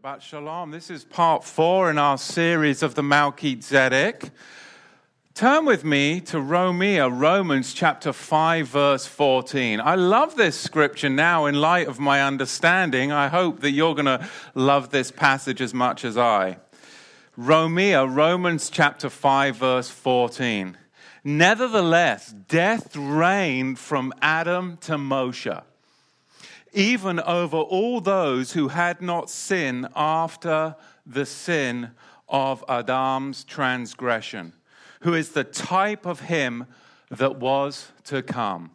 Shabbat Shalom. This is part four in our series of the Melchizedek. Turn with me to Romia, Romans chapter 5, verse 14. I love this scripture now in light of my understanding. I hope that you're going to love this passage as much as I. Romia, Romans chapter 5, verse 14. Nevertheless, death reigned from Adam to Moshe even over all those who had not sinned after the sin of Adam's transgression, who is the type of him that was to come.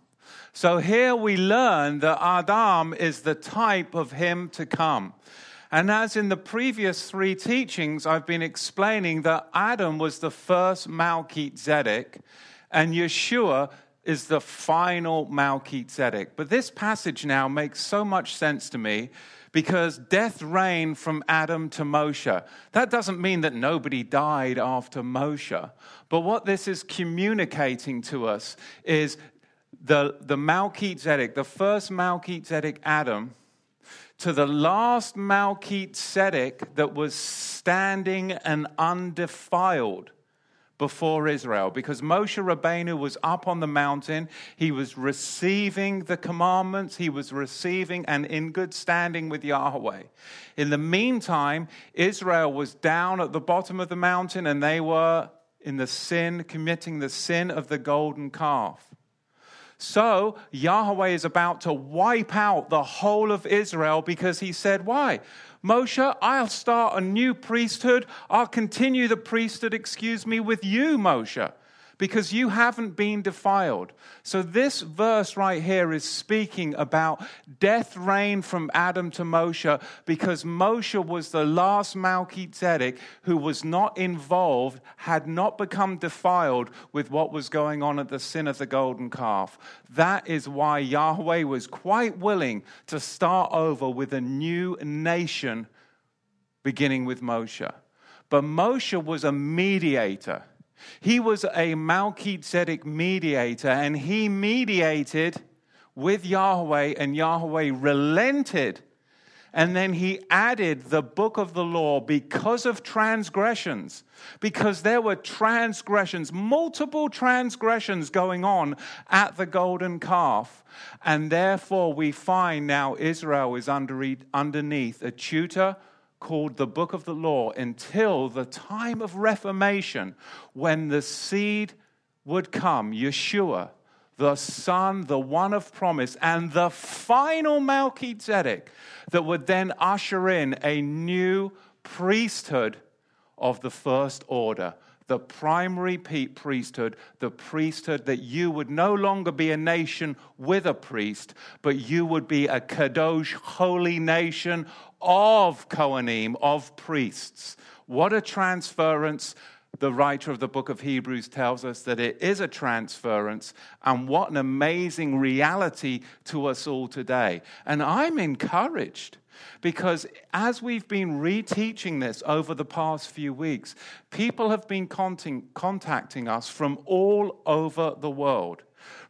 So here we learn that Adam is the type of him to come. And as in the previous three teachings, I've been explaining that Adam was the first Melchizedek, and Yeshua is the final Melchizedek. But this passage now makes so much sense to me because death reigned from Adam to Moshe. That doesn't mean that nobody died after Moshe. But what this is communicating to us is the, the Melchizedek, the first Melchizedek Adam, to the last Melchizedek that was standing and undefiled before Israel because Moshe Rabbeinu was up on the mountain. He was receiving the commandments, he was receiving and in good standing with Yahweh. In the meantime, Israel was down at the bottom of the mountain and they were in the sin, committing the sin of the golden calf. So Yahweh is about to wipe out the whole of Israel because he said, Why? Moshe, I'll start a new priesthood. I'll continue the priesthood, excuse me, with you, Moshe because you haven't been defiled. So, this verse right here is speaking about death reigned from Adam to Moshe because Moshe was the last Melchizedek who was not involved, had not become defiled with what was going on at the sin of the golden calf. That is why Yahweh was quite willing to start over with a new nation beginning with Moshe. But Moshe was a mediator. He was a Melchizedek mediator, and he mediated with Yahweh, and Yahweh relented. And then he added the book of the law because of transgressions, because there were transgressions, multiple transgressions going on at the golden calf. And therefore, we find now Israel is under, underneath a tutor called the Book of the Law until the time of Reformation when the seed would come, Yeshua, the Son, the one of promise, and the final Melchizedek that would then usher in a new priesthood of the first order the primary priesthood, the priesthood that you would no longer be a nation with a priest, but you would be a kadosh, holy nation of Kohanim, of priests. What a transference. The writer of the book of Hebrews tells us that it is a transference, and what an amazing reality to us all today. And I'm encouraged because as we've been reteaching this over the past few weeks, people have been contacting us from all over the world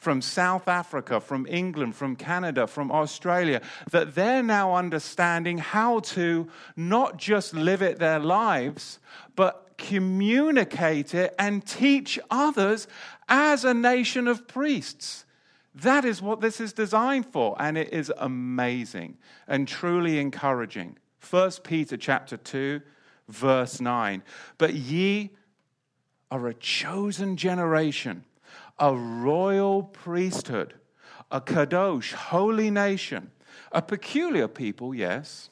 from South Africa, from England, from Canada, from Australia, that they're now understanding how to not just live it their lives, but communicate it and teach others as a nation of priests. That is what this is designed for, and it is amazing and truly encouraging. 1 Peter chapter 2, verse 9. But ye are a chosen generation, a royal priesthood, a kadosh, holy nation, a peculiar people, yes,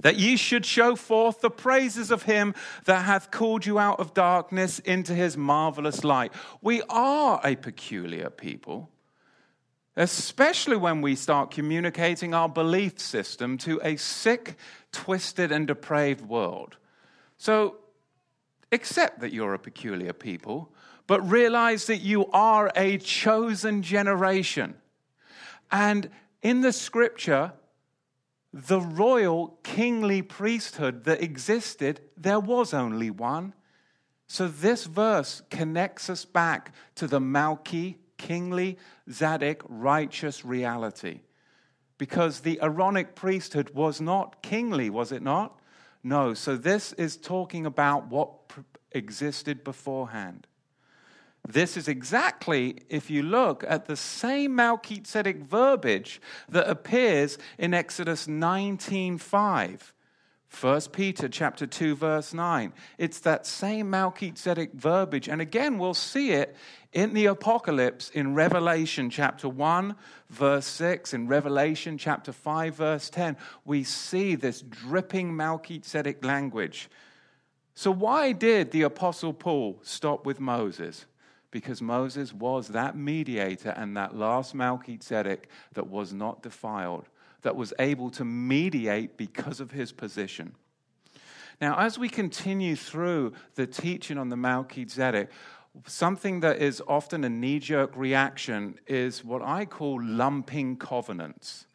that ye should show forth the praises of him that hath called you out of darkness into his marvelous light. We are a peculiar people especially when we start communicating our belief system to a sick, twisted, and depraved world. So, accept that you're a peculiar people, but realize that you are a chosen generation. And in the scripture, the royal kingly priesthood that existed, there was only one. So, this verse connects us back to the Malki kingly, Zadok, righteous reality. because the Aaronic priesthood was not kingly, was it not? No. So this is talking about what existed beforehand. This is exactly, if you look at the same Melchizedek verbiage that appears in Exodus 19:5. 1 Peter chapter 2 verse 9. It's that same Melchizedek verbiage and again we'll see it in the apocalypse in Revelation chapter 1 verse 6 in Revelation chapter 5 verse 10 we see this dripping Melchizedek language. So why did the apostle Paul stop with Moses? Because Moses was that mediator and that last Melchizedek that was not defiled that was able to mediate because of his position. Now, as we continue through the teaching on the Melchizedek, something that is often a knee jerk reaction is what I call lumping covenants.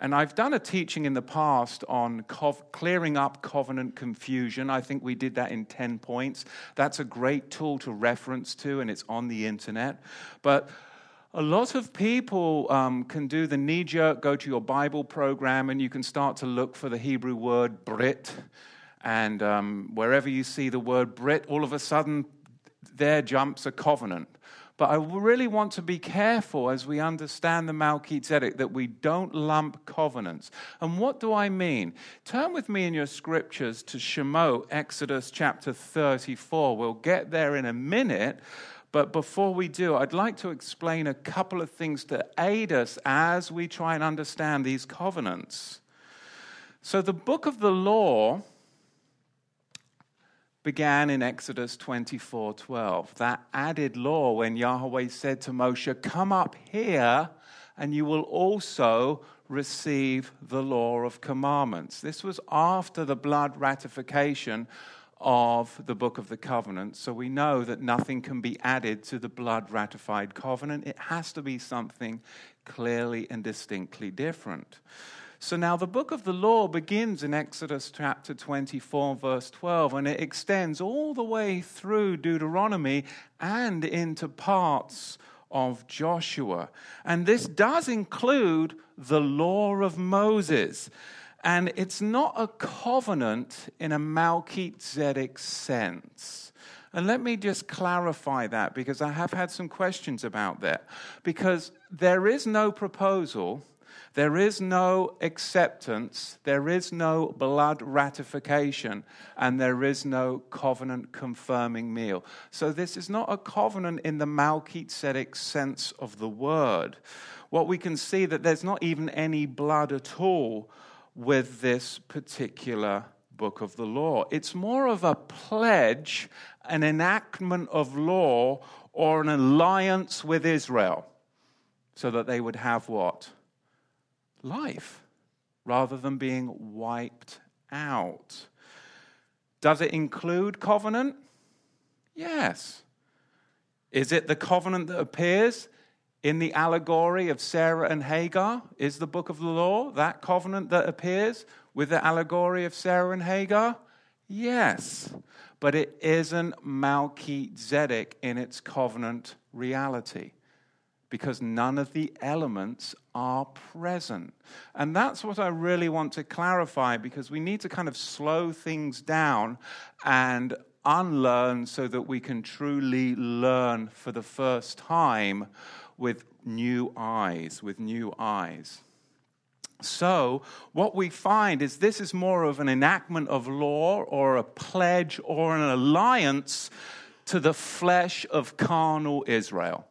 And I've done a teaching in the past on clearing up covenant confusion. I think we did that in 10 points. That's a great tool to reference to, and it's on the internet. But a lot of people um, can do the knee jerk, go to your Bible program, and you can start to look for the Hebrew word Brit. And um, wherever you see the word Brit, all of a sudden there jumps a covenant. But I really want to be careful as we understand the Melchizedek that we don't lump covenants. And what do I mean? Turn with me in your scriptures to Shemot, Exodus chapter 34. We'll get there in a minute. But before we do, I'd like to explain a couple of things to aid us as we try and understand these covenants. So, the book of the law began in Exodus 24 12. That added law when Yahweh said to Moshe, Come up here and you will also receive the law of commandments. This was after the blood ratification of the book of the covenant. So we know that nothing can be added to the blood ratified covenant. It has to be something clearly and distinctly different. So now the book of the law begins in Exodus chapter 24, verse 12, and it extends all the way through Deuteronomy and into parts of Joshua. And this does include the law of Moses. And it's not a covenant in a Melchizedek sense. And let me just clarify that because I have had some questions about that. Because there is no proposal, there is no acceptance, there is no blood ratification, and there is no covenant confirming meal. So this is not a covenant in the Melchizedek sense of the word. What we can see that there's not even any blood at all with this particular book of the law. It's more of a pledge, an enactment of law, or an alliance with Israel so that they would have what? Life, rather than being wiped out. Does it include covenant? Yes. Is it the covenant that appears in the allegory of Sarah and Hagar is the book of the law, that covenant that appears with the allegory of Sarah and Hagar? Yes, but it isn't Melchizedek in its covenant reality because none of the elements are present. And that's what I really want to clarify because we need to kind of slow things down and unlearn so that we can truly learn for the first time with new eyes, with new eyes. So, what we find is this is more of an enactment of law or a pledge or an alliance to the flesh of carnal Israel.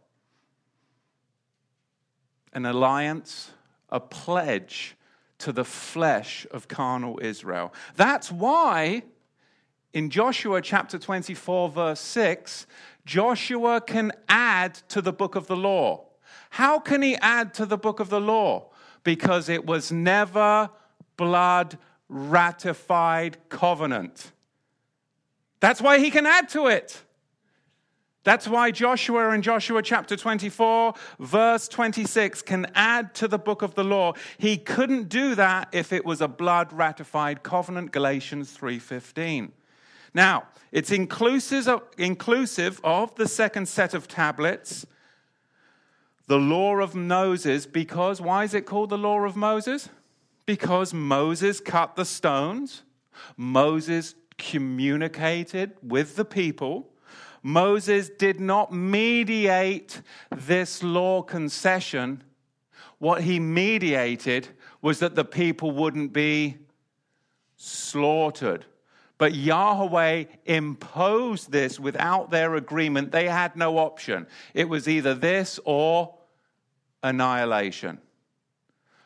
An alliance, a pledge to the flesh of carnal Israel. That's why in Joshua chapter 24, verse 6, Joshua can add to the book of the law. How can he add to the book of the law? Because it was never blood ratified covenant. That's why he can add to it. That's why Joshua in Joshua chapter 24, verse 26, can add to the book of the law. He couldn't do that if it was a blood ratified covenant, Galatians 3:15. Now, it's inclusive of, inclusive of the second set of tablets, The law of Moses, because, why is it called the law of Moses? Because Moses cut the stones, Moses communicated with the people. Moses did not mediate this law concession. What he mediated was that the people wouldn't be slaughtered. But Yahweh imposed this without their agreement. They had no option. It was either this or annihilation.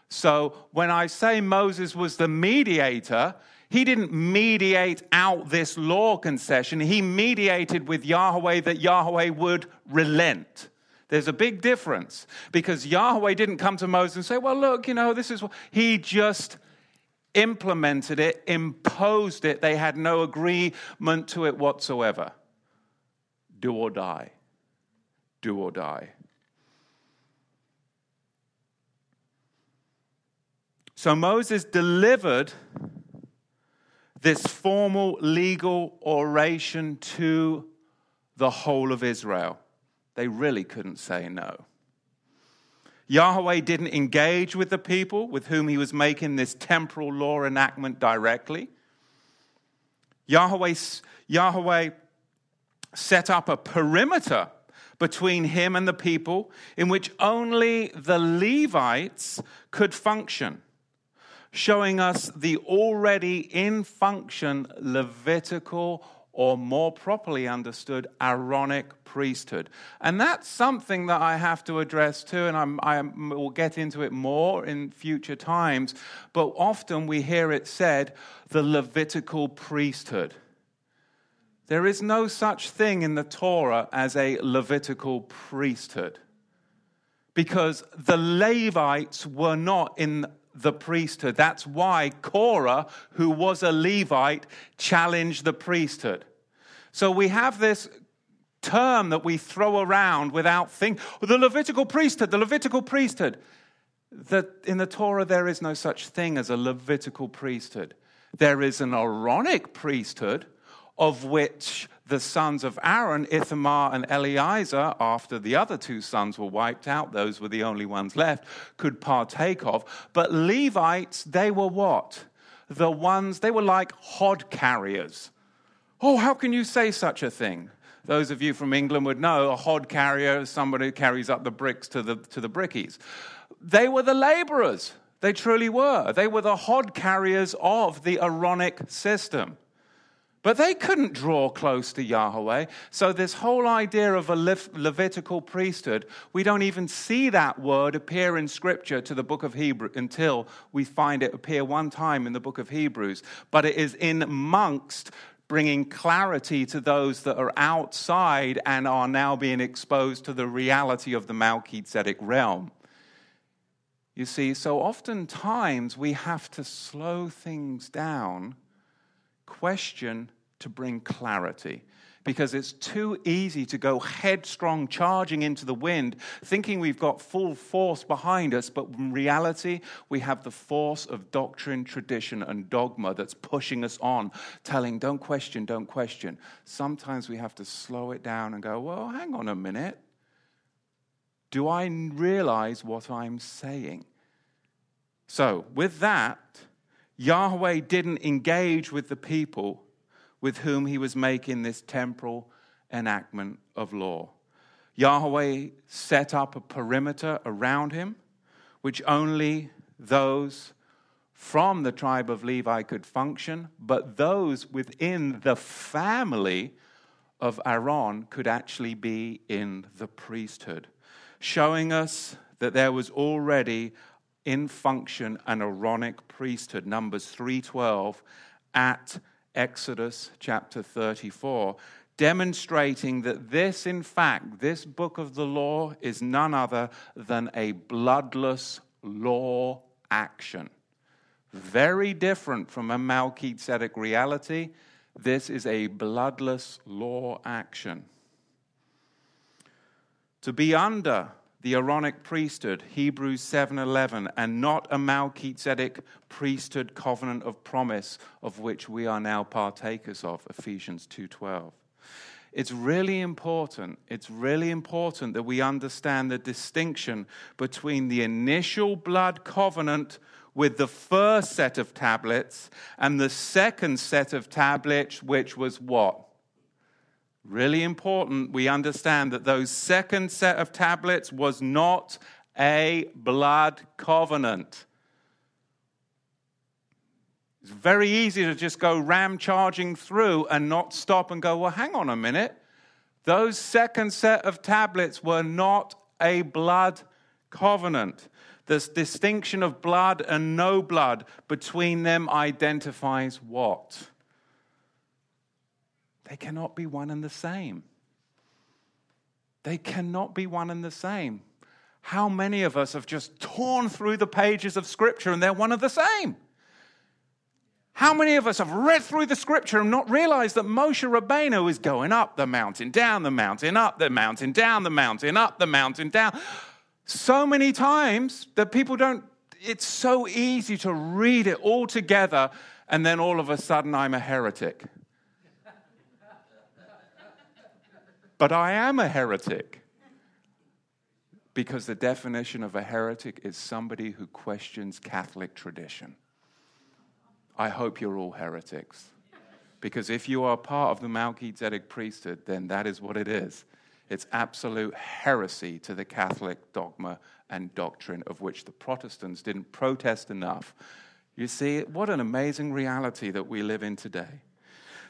So when I say Moses was the mediator, he didn't mediate out this law concession. He mediated with Yahweh that Yahweh would relent. There's a big difference because Yahweh didn't come to Moses and say, Well, look, you know, this is what. He just implemented it, imposed it. They had no agreement to it whatsoever. Do or die. Do or die. So Moses delivered this formal legal oration to the whole of Israel. They really couldn't say no. Yahweh didn't engage with the people with whom he was making this temporal law enactment directly. Yahweh, Yahweh set up a perimeter between him and the people in which only the Levites could function showing us the already in function Levitical or more properly understood Aaronic priesthood. And that's something that I have to address too, and I'm, I will get into it more in future times. But often we hear it said the Levitical priesthood. There is no such thing in the Torah as a Levitical priesthood because the Levites were not in the priesthood. That's why Korah, who was a Levite, challenged the priesthood. So we have this term that we throw around without thinking the Levitical priesthood, the Levitical priesthood. That in the Torah, there is no such thing as a Levitical priesthood. There is an Aaronic priesthood of which the sons of Aaron, Ithamar and Eleazar, after the other two sons were wiped out, those were the only ones left, could partake of. But Levites, they were what? The ones, they were like hod carriers. Oh, how can you say such a thing? Those of you from England would know a hod carrier is somebody who carries up the bricks to the, to the brickies. They were the laborers. They truly were. They were the hod carriers of the Aaronic system. But they couldn't draw close to Yahweh. So, this whole idea of a Levitical priesthood, we don't even see that word appear in Scripture to the book of Hebrew until we find it appear one time in the book of Hebrews. But it is in amongst bringing clarity to those that are outside and are now being exposed to the reality of the Melchizedek realm. You see, so oftentimes we have to slow things down question to bring clarity because it's too easy to go headstrong charging into the wind, thinking we've got full force behind us, but in reality, we have the force of doctrine, tradition, and dogma that's pushing us on, telling, don't question, don't question. Sometimes we have to slow it down and go, well, hang on a minute. Do I realize what I'm saying? So, with that, Yahweh didn't engage with the people with whom he was making this temporal enactment of law. Yahweh set up a perimeter around him, which only those from the tribe of Levi could function, but those within the family of Aaron could actually be in the priesthood, showing us that there was already in function an Aaronic priesthood, Numbers 3:12, at Exodus chapter 34, demonstrating that this, in fact, this book of the law is none other than a bloodless law action. Very different from a Melchizedek reality. This is a bloodless law action. To be under the Aaronic priesthood, Hebrews 7:11, and not a Melchizedek priesthood covenant of promise of which we are now partakers of, Ephesians 2:12. it's really important. It's really important that we understand the distinction between the initial blood covenant with the first set of tablets and the second set of tablets, which was what? Really important. We understand that those second set of tablets was not a blood covenant. It's very easy to just go ram charging through and not stop and go, well, hang on a minute. Those second set of tablets were not a blood covenant. This distinction of blood and no blood between them identifies what? They cannot be one and the same. They cannot be one and the same. How many of us have just torn through the pages of Scripture and they're one and the same? How many of us have read through the scripture and not realized that Moshe Rabbeinu is going up the mountain, down the mountain, up the mountain, down the mountain, up the mountain, down? So many times that people don't, it's so easy to read it all together and then all of a sudden I'm a heretic. But I am a heretic because the definition of a heretic is somebody who questions Catholic tradition. I hope you're all heretics. Because if you are part of the Melchizedek priesthood, then that is what it is. It's absolute heresy to the Catholic dogma and doctrine of which the Protestants didn't protest enough. You see, what an amazing reality that we live in today.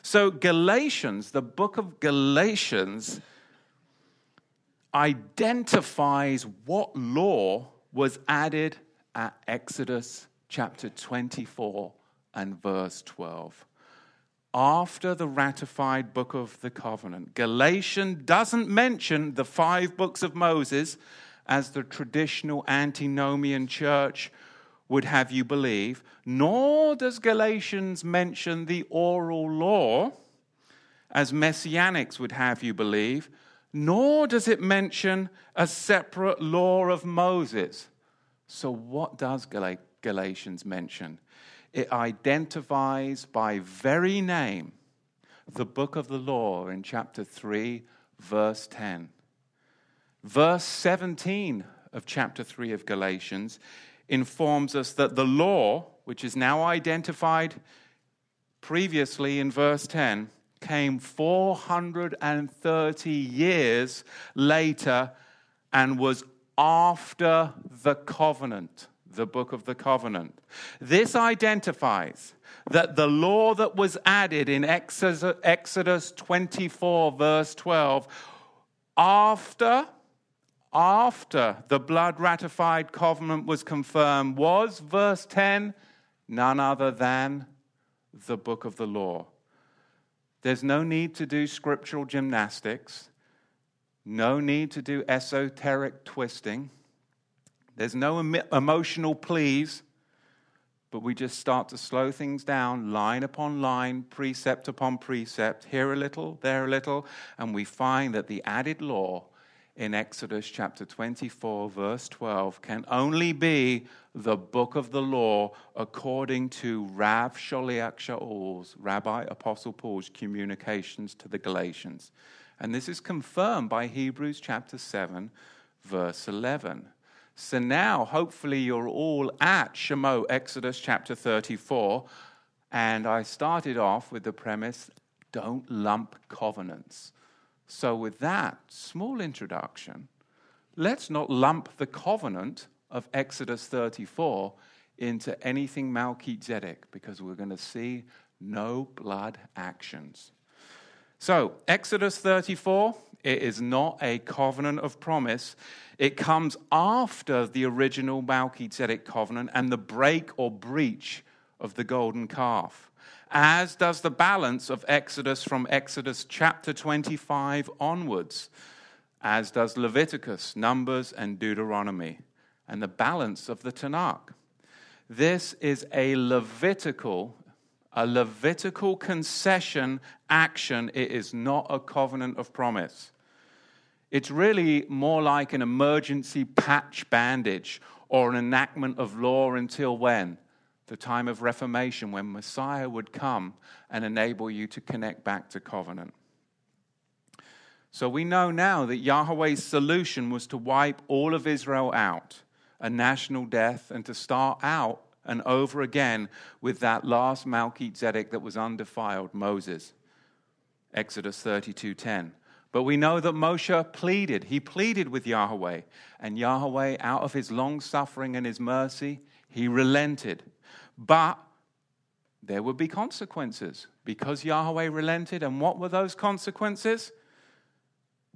So, Galatians, the book of Galatians, identifies what law was added at Exodus chapter 24 and verse 12. After the ratified book of the covenant, Galatian doesn't mention the five books of Moses as the traditional antinomian church would have you believe, nor does Galatians mention the oral law as messianics would have you believe, nor does it mention a separate law of Moses. So, what does Galatians mention? It identifies by very name the book of the law in chapter 3, verse 10. Verse 17 of chapter 3 of Galatians informs us that the law, which is now identified previously in verse 10, came 430 years later and was after the covenant the book of the covenant. This identifies that the law that was added in Exodus 24, verse 12, after, after the blood ratified covenant was confirmed, was, verse 10, none other than the book of the law. There's no need to do scriptural gymnastics, no need to do esoteric twisting. There's no emotional pleas, but we just start to slow things down, line upon line, precept upon precept, here a little, there a little, and we find that the added law in Exodus chapter 24, verse 12, can only be the book of the law according to Rav Shaliach Shaul's, Rabbi Apostle Paul's communications to the Galatians. And this is confirmed by Hebrews chapter 7, verse 11. So now, hopefully, you're all at Shemo, Exodus chapter 34. And I started off with the premise don't lump covenants. So, with that small introduction, let's not lump the covenant of Exodus 34 into anything Melchizedek because we're going to see no blood actions. So, Exodus 34, it is not a covenant of promise. It comes after the original Melchizedek covenant and the break or breach of the golden calf, as does the balance of Exodus from Exodus chapter 25 onwards, as does Leviticus, Numbers, and Deuteronomy, and the balance of the Tanakh. This is a Levitical a Levitical concession action. It is not a covenant of promise. It's really more like an emergency patch bandage or an enactment of law until when? The time of Reformation, when Messiah would come and enable you to connect back to covenant. So we know now that Yahweh's solution was to wipe all of Israel out, a national death, and to start out and over again with that last Melchizedek that was undefiled, Moses. Exodus 32:10. But we know that Moshe pleaded. He pleaded with Yahweh, and Yahweh out of his long suffering and his mercy, he relented. But there would be consequences because Yahweh relented. And what were those consequences?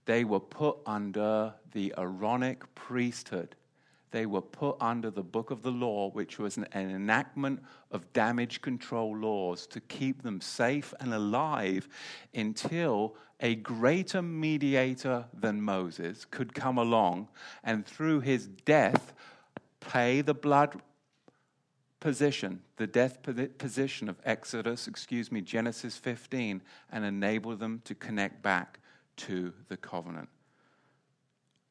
They were put under the Aaronic priesthood. They were put under the book of the law, which was an, enactment of damage control laws to keep them safe and alive until a greater mediator than Moses could come along and through his death pay the blood position, the death position of Exodus, excuse me, Genesis 15, and enable them to connect back to the covenant.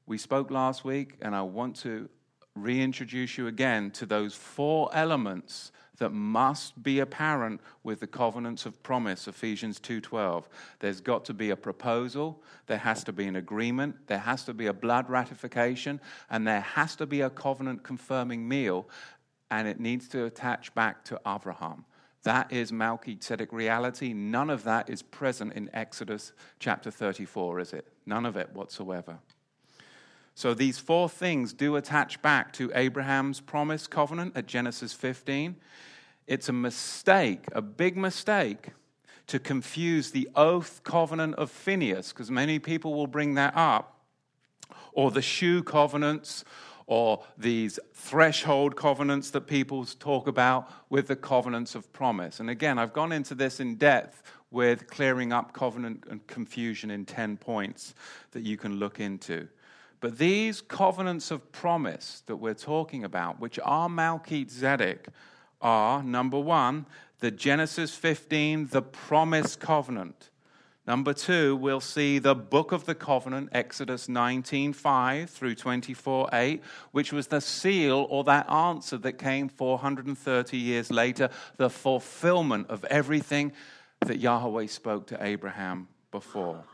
We spoke last week, and I want to reintroduce you again to those four elements that must be apparent with the covenants of promise Ephesians 2:12 there's got to be a proposal there has to be an agreement there has to be a blood ratification and there has to be a covenant confirming meal and it needs to attach back to Abraham that is Melchizedek reality. None of that is present in Exodus chapter 34, is it? None of it whatsoever. So these four things do attach back to Abraham's promise covenant at Genesis 15. It's a mistake, a big mistake, to confuse the oath covenant of Phineas, because many people will bring that up, or the shoe covenants, or these threshold covenants that people talk about with the covenants of promise. And again, I've gone into this in depth with clearing up covenant and confusion in 10 points that you can look into. But these covenants of promise that we're talking about, which are Melchizedek, are number one, the Genesis 15, the promise covenant. Number two, we'll see the book of the covenant, Exodus 19 5 through 24 8, which was the seal or that answer that came 430 years later, the fulfillment of everything that Yahweh spoke to Abraham before.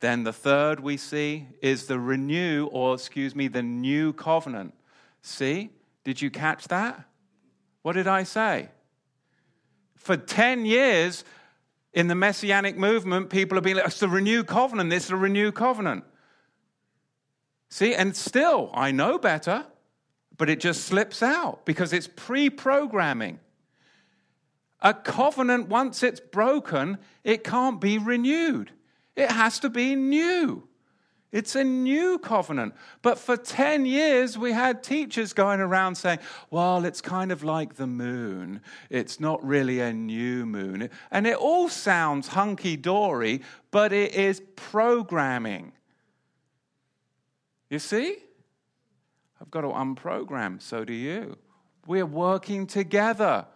Then the third we see is the renew, or excuse me, the new covenant. See? Did you catch that? What did I say? For 10 years, in the messianic movement, people have been like, it's the renewed covenant, this is the renewed covenant. See, and still, I know better, but it just slips out because it's pre programming. A covenant, once it's broken, it can't be renewed. It has to be new. It's a new covenant. But for 10 years, we had teachers going around saying, well, it's kind of like the moon. It's not really a new moon. And it all sounds hunky dory, but it is programming. You see? I've got to unprogram, so do you. We're working together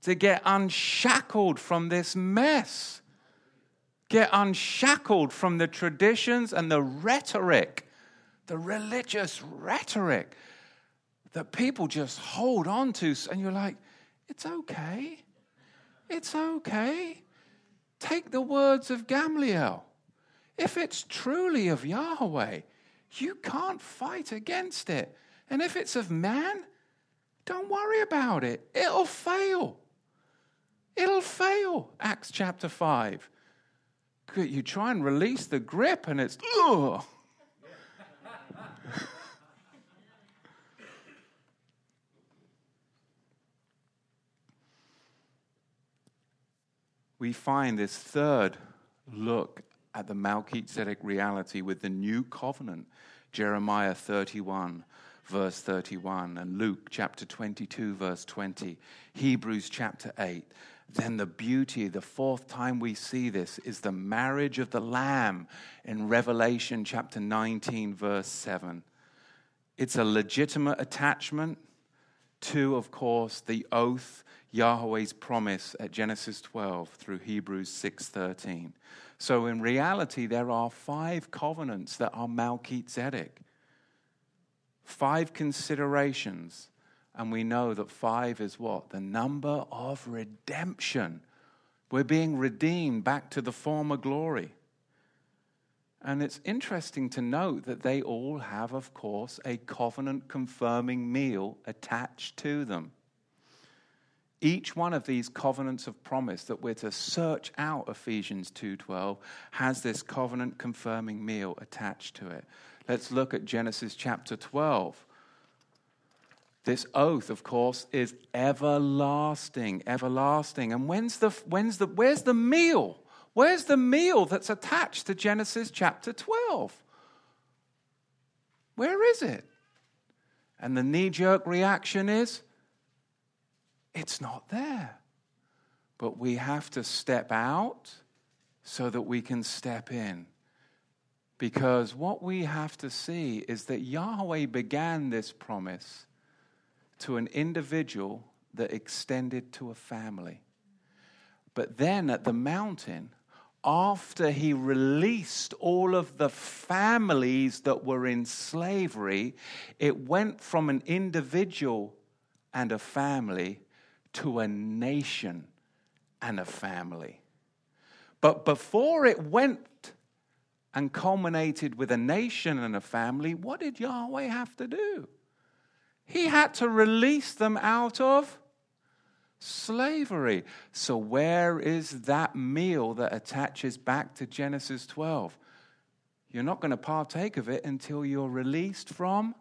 to get unshackled from this mess get unshackled from the traditions and the rhetoric, the religious rhetoric that people just hold on to. And you're like, it's okay. It's okay. Take the words of Gamliel. If it's truly of Yahweh, you can't fight against it. And if it's of man, don't worry about it. It'll fail. It'll fail. Acts chapter 5 you try and release the grip and it's, ugh. we find this third look at the Melchizedek reality with the new covenant, Jeremiah 31, verse 31, and Luke chapter 22, verse 20, Hebrews chapter 8 then the beauty, the fourth time we see this, is the marriage of the Lamb in Revelation chapter 19, verse 7. It's a legitimate attachment to, of course, the oath, Yahweh's promise at Genesis 12 through Hebrews 6:13. So in reality, there are five covenants that are Melchizedek. Five considerations and we know that five is what? The number of redemption. We're being redeemed back to the former glory. And it's interesting to note that they all have, of course, a covenant confirming meal attached to them. Each one of these covenants of promise that we're to search out Ephesians 2:12 has this covenant confirming meal attached to it. Let's look at Genesis chapter 12. This oath, of course, is everlasting, everlasting. And when's the, when's the, where's the meal? Where's the meal that's attached to Genesis chapter 12? Where is it? And the knee jerk reaction is it's not there. But we have to step out so that we can step in. Because what we have to see is that Yahweh began this promise to an individual that extended to a family. But then at the mountain, after he released all of the families that were in slavery, it went from an individual and a family to a nation and a family. But before it went and culminated with a nation and a family, what did Yahweh have to do? He had to release them out of slavery. So, where is that meal that attaches back to Genesis 12? You're not going to partake of it until you're released from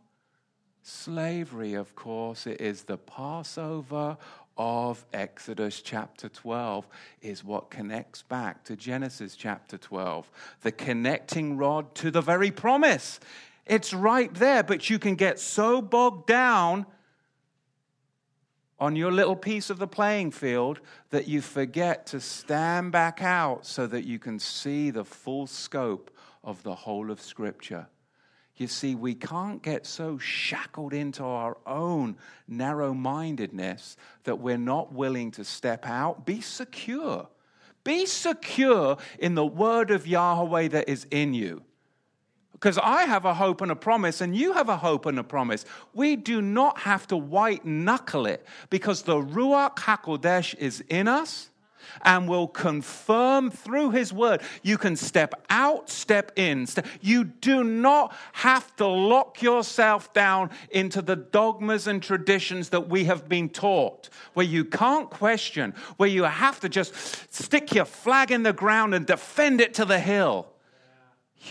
slavery, of course. It is the Passover of Exodus chapter 12 is what connects back to Genesis chapter 12. The connecting rod to the very promise. It's right there, but you can get so bogged down on your little piece of the playing field that you forget to stand back out so that you can see the full scope of the whole of Scripture. You see, we can't get so shackled into our own narrow mindedness that we're not willing to step out. Be secure. Be secure in the word of Yahweh that is in you. Because I have a hope and a promise, and you have a hope and a promise. We do not have to white knuckle it because the Ruach HaKodesh is in us and will confirm through his word. You can step out, step in. You do not have to lock yourself down into the dogmas and traditions that we have been taught, where you can't question, where you have to just stick your flag in the ground and defend it to the hill.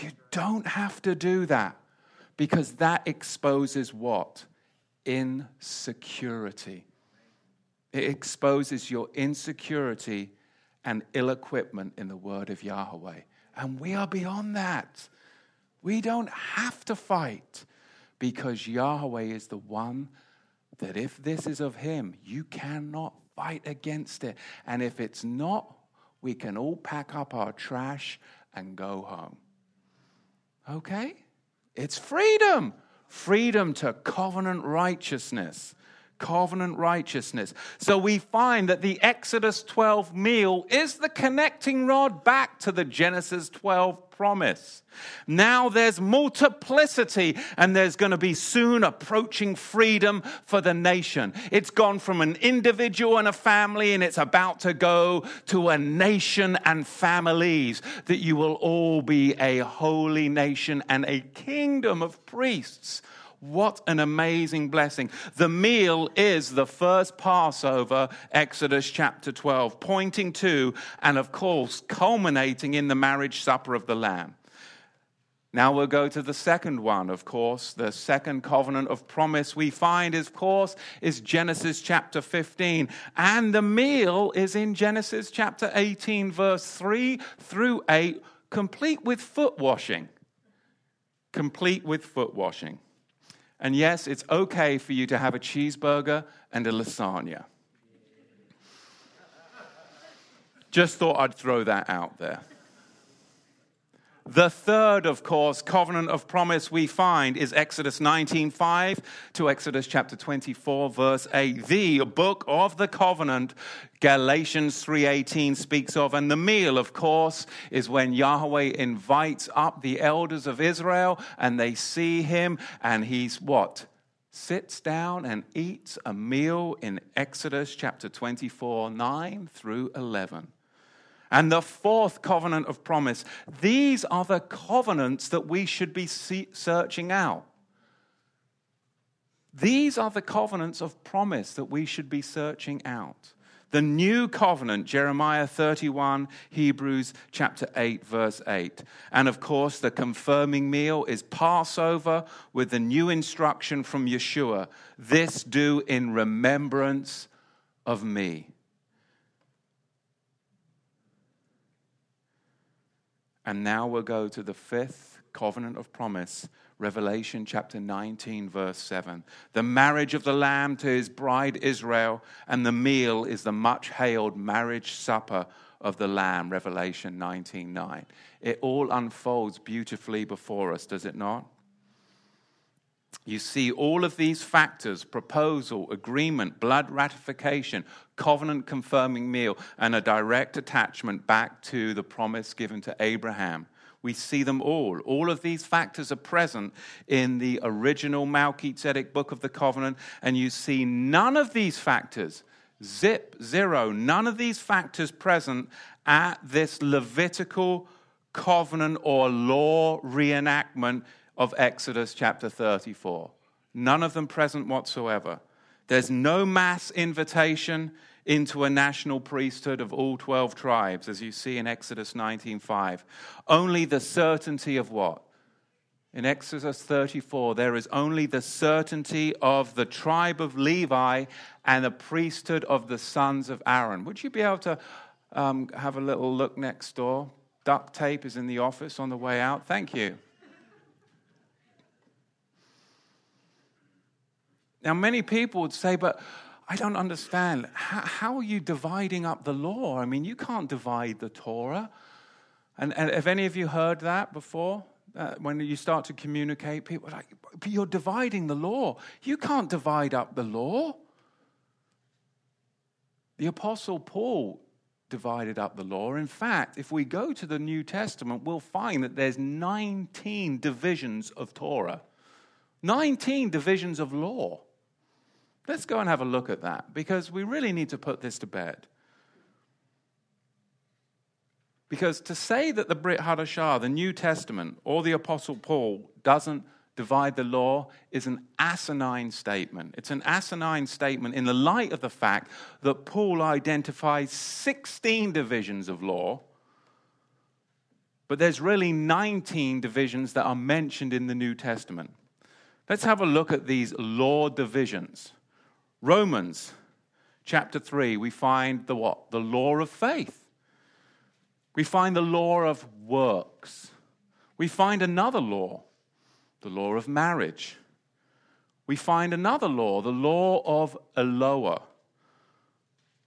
You don't have to do that because that exposes what? Insecurity. It exposes your insecurity and ill equipment in the word of Yahweh. And we are beyond that. We don't have to fight because Yahweh is the one that if this is of Him, you cannot fight against it. And if it's not, we can all pack up our trash and go home. Okay? It's freedom. Freedom to covenant righteousness. Covenant righteousness. So we find that the Exodus 12 meal is the connecting rod back to the Genesis 12 promise. Now there's multiplicity, and there's going to be soon approaching freedom for the nation. It's gone from an individual and a family, and it's about to go to a nation and families, that you will all be a holy nation and a kingdom of priests. What an amazing blessing. The meal is the first Passover, Exodus chapter 12, pointing to and, of course, culminating in the marriage supper of the Lamb. Now we'll go to the second one, of course. The second covenant of promise we find, is, of course, is Genesis chapter 15. And the meal is in Genesis chapter 18, verse 3 through 8, complete with foot washing. Complete with foot washing. And yes, it's okay for you to have a cheeseburger and a lasagna. Just thought I'd throw that out there. The third, of course, covenant of promise we find is Exodus 19:5 to Exodus chapter 24 verse 8. The book of the covenant Galatians 3:18 speaks of and the meal of course is when Yahweh invites up the elders of Israel and they see him and he's what? Sits down and eats a meal in Exodus chapter 24 9 through 11. And the fourth covenant of promise. These are the covenants that we should be searching out. These are the covenants of promise that we should be searching out. The new covenant, Jeremiah 31, Hebrews chapter 8, verse 8. And of course, the confirming meal is Passover with the new instruction from Yeshua this do in remembrance of me. And now we'll go to the fifth covenant of promise, Revelation chapter 19, verse 7. The marriage of the Lamb to his bride Israel, and the meal is the much hailed marriage supper of the Lamb, Revelation 19, 9. It all unfolds beautifully before us, does it not? You see all of these factors proposal, agreement, blood ratification, covenant confirming meal, and a direct attachment back to the promise given to Abraham. We see them all. All of these factors are present in the original Melchizedek book of the covenant, and you see none of these factors, zip, zero, none of these factors present at this Levitical covenant or law reenactment of Exodus chapter 34. None of them present whatsoever. There's no mass invitation into a national priesthood of all 12 tribes, as you see in Exodus 19:5. Only the certainty of what? In Exodus 34, there is only the certainty of the tribe of Levi and the priesthood of the sons of Aaron. Would you be able to um, have a little look next door? Duct tape is in the office on the way out. Thank you. Now, many people would say, but I don't understand. How, how, are you dividing up the law? I mean, you can't divide the Torah. And, and have any of you heard that before? Uh, when you start to communicate, people are like, but you're dividing the law. You can't divide up the law. The Apostle Paul divided up the law. In fact, if we go to the New Testament, we'll find that there's 19 divisions of Torah, 19 divisions of law. Let's go and have a look at that because we really need to put this to bed. Because to say that the Brit Hadashah, the New Testament, or the Apostle Paul doesn't divide the law is an asinine statement. It's an asinine statement in the light of the fact that Paul identifies 16 divisions of law, but there's really 19 divisions that are mentioned in the New Testament. Let's have a look at these law divisions. Romans chapter 3, we find the what? The law of faith. We find the law of works. We find another law, the law of marriage. We find another law, the law of Eloah.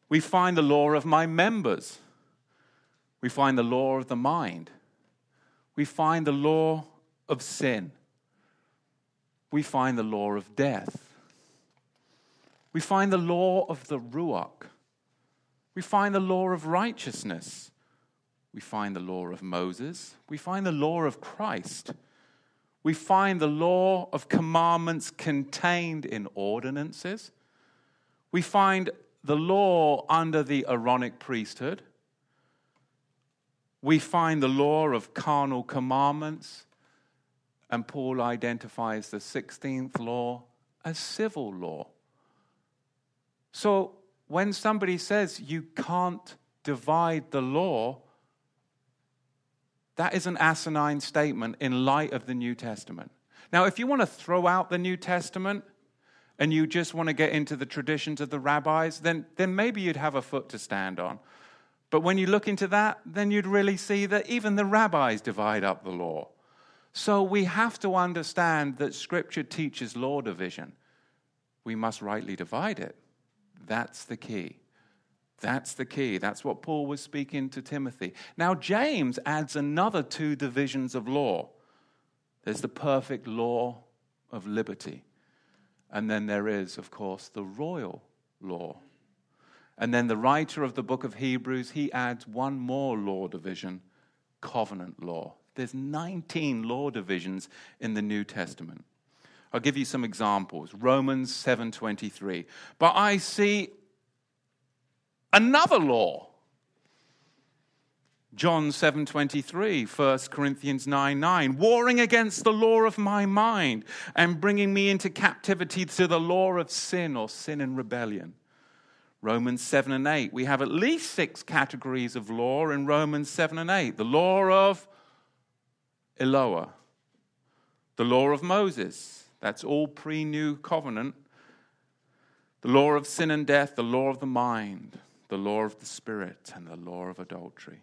We find the law of my members. We find the law of the mind. We find the law of sin. We find the law of death. We find the law of the Ruach. We find the law of righteousness. We find the law of Moses. We find the law of Christ. We find the law of commandments contained in ordinances. We find the law under the Aaronic priesthood. We find the law of carnal commandments. And Paul identifies the 16th law as civil law. So when somebody says you can't divide the law, that is an asinine statement in light of the New Testament. Now, if you want to throw out the New Testament and you just want to get into the traditions of the rabbis, then, then maybe you'd have a foot to stand on. But when you look into that, then you'd really see that even the rabbis divide up the law. So we have to understand that Scripture teaches law division. We must rightly divide it. That's the key. That's the key. That's what Paul was speaking to Timothy. Now, James adds another two divisions of law there's the perfect law of liberty, and then there is, of course, the royal law. And then the writer of the book of Hebrews, he adds one more law division covenant law. There's 19 law divisions in the New Testament. I'll give you some examples. Romans 7:23. But I see another law. John 7:23, 1 Corinthians 9 9, warring against the law of my mind and bringing me into captivity to the law of sin or sin and rebellion. Romans 7 and 8, we have at least six categories of law in Romans 7 and 8. The law of Eloah, the law of Moses, that's all pre new covenant, the law of sin and death, the law of the mind, the law of the spirit, and the law of adultery.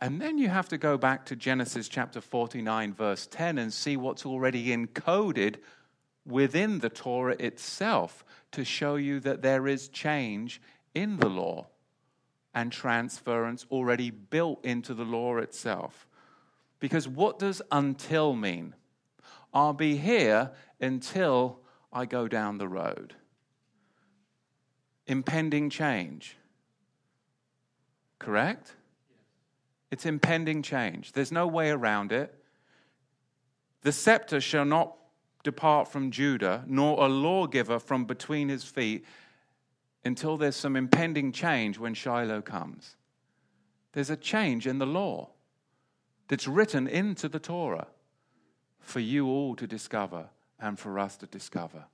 And then you have to go back to Genesis chapter 49, verse 10, and see what's already encoded within the Torah itself to show you that there is change in the law and transference already built into the law itself. Because what does until mean? I'll be here until I go down the road. Impending change. Correct? It's impending change. There's no way around it. The scepter shall not depart from Judah, nor a lawgiver from between his feet until there's some impending change when Shiloh comes. There's a change in the law that's written into the Torah for you all to discover and for us to discover.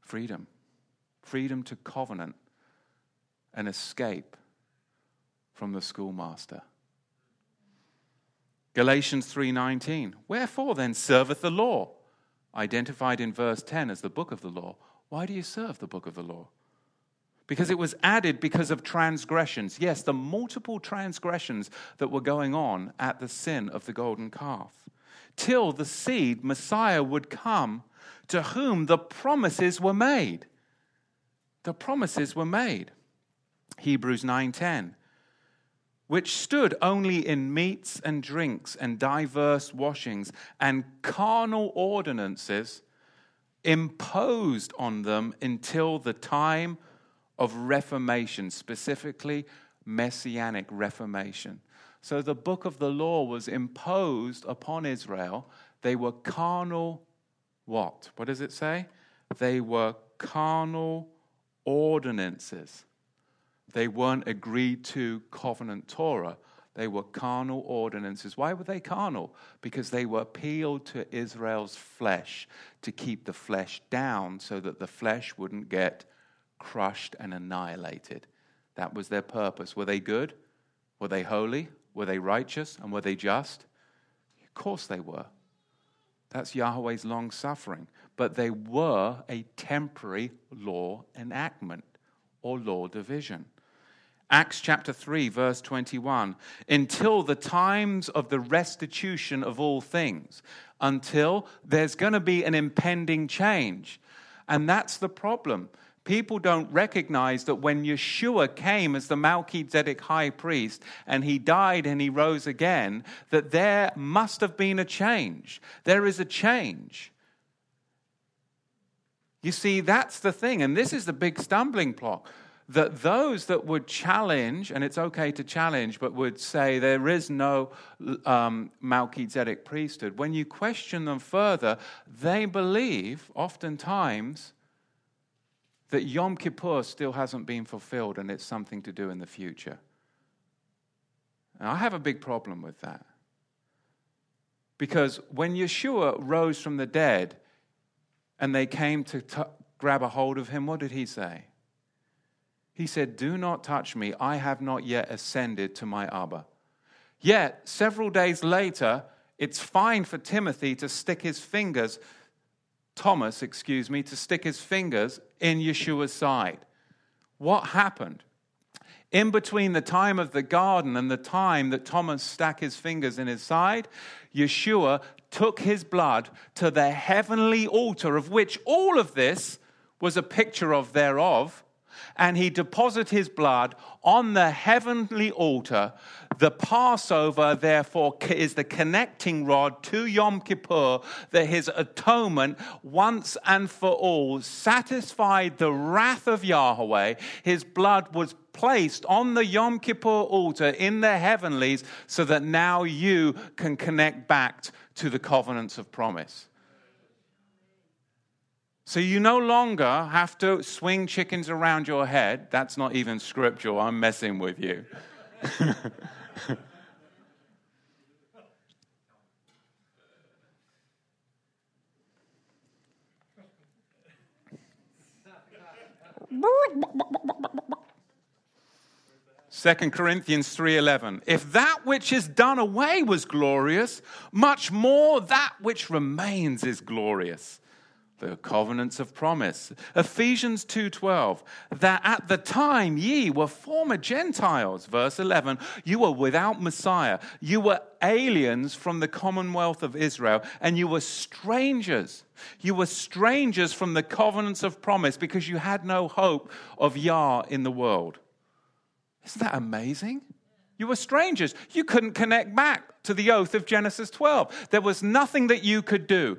Freedom. Freedom to covenant and escape from the schoolmaster. Galatians 3:19 Wherefore then serveth the law identified in verse 10 as the book of the law why do you serve the book of the law because it was added because of transgressions yes the multiple transgressions that were going on at the sin of the golden calf till the seed Messiah would come to whom the promises were made the promises were made Hebrews 9:10 which stood only in meats and drinks and diverse washings and carnal ordinances imposed on them until the time of reformation, specifically messianic reformation. So the book of the law was imposed upon Israel. They were carnal what? What does it say? They were carnal ordinances. They weren't agreed to covenant Torah. They were carnal ordinances. Why were they carnal? Because they were appealed to Israel's flesh to keep the flesh down so that the flesh wouldn't get crushed and annihilated. That was their purpose. Were they good? Were they holy? Were they righteous? And were they just? Of course they were. That's Yahweh's long suffering. But they were a temporary law enactment or law division. Acts chapter 3, verse 21, until the times of the restitution of all things, until there's going to be an impending change. And that's the problem. People don't recognize that when Yeshua came as the Melchizedek high priest and he died and he rose again, that there must have been a change. There is a change. You see, that's the thing. And this is the big stumbling block that those that would challenge, and it's okay to challenge, but would say there is no um, Melchizedek priesthood, when you question them further, they believe oftentimes that Yom Kippur still hasn't been fulfilled and it's something to do in the future. And I have a big problem with that. Because when Yeshua rose from the dead and they came to t- grab a hold of him, what did he say? He said, Do not touch me. I have not yet ascended to my Abba. Yet, several days later, it's fine for Timothy to stick his fingers, Thomas, excuse me, to stick his fingers in Yeshua's side. What happened? In between the time of the garden and the time that Thomas stuck his fingers in his side, Yeshua took his blood to the heavenly altar, of which all of this was a picture of thereof and he deposited his blood on the heavenly altar. The Passover, therefore, is the connecting rod to Yom Kippur, that his atonement once and for all satisfied the wrath of Yahweh. His blood was placed on the Yom Kippur altar in the heavenlies so that now you can connect back to the covenants of promise. So you no longer have to swing chickens around your head. That's not even scriptural. I'm messing with you. Second Corinthians 3:11 If that which is done away was glorious much more that which remains is glorious the covenants of promise Ephesians 2:12 that at the time ye were former gentiles verse 11 you were without messiah you were aliens from the commonwealth of Israel and you were strangers you were strangers from the covenants of promise because you had no hope of Yah in the world isn't that amazing? You were strangers. You couldn't connect back to the oath of Genesis 12. There was nothing that you could do.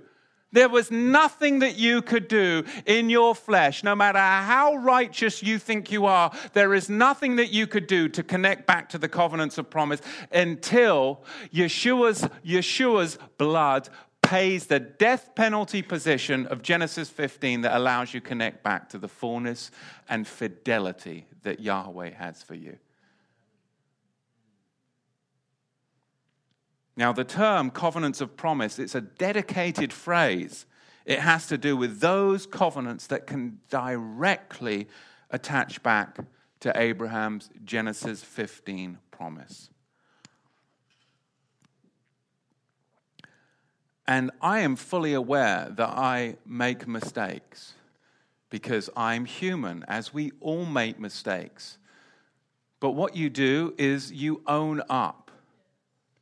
There was nothing that you could do in your flesh, no matter how righteous you think you are. There is nothing that you could do to connect back to the covenants of promise until Yeshua's, Yeshua's blood pays the death penalty position of Genesis 15 that allows you connect back to the fullness and fidelity that Yahweh has for you. Now, the term covenants of promise, it's a dedicated phrase. It has to do with those covenants that can directly attach back to Abraham's Genesis 15 promise. And I am fully aware that I make mistakes because I'm human, as we all make mistakes. But what you do is you own up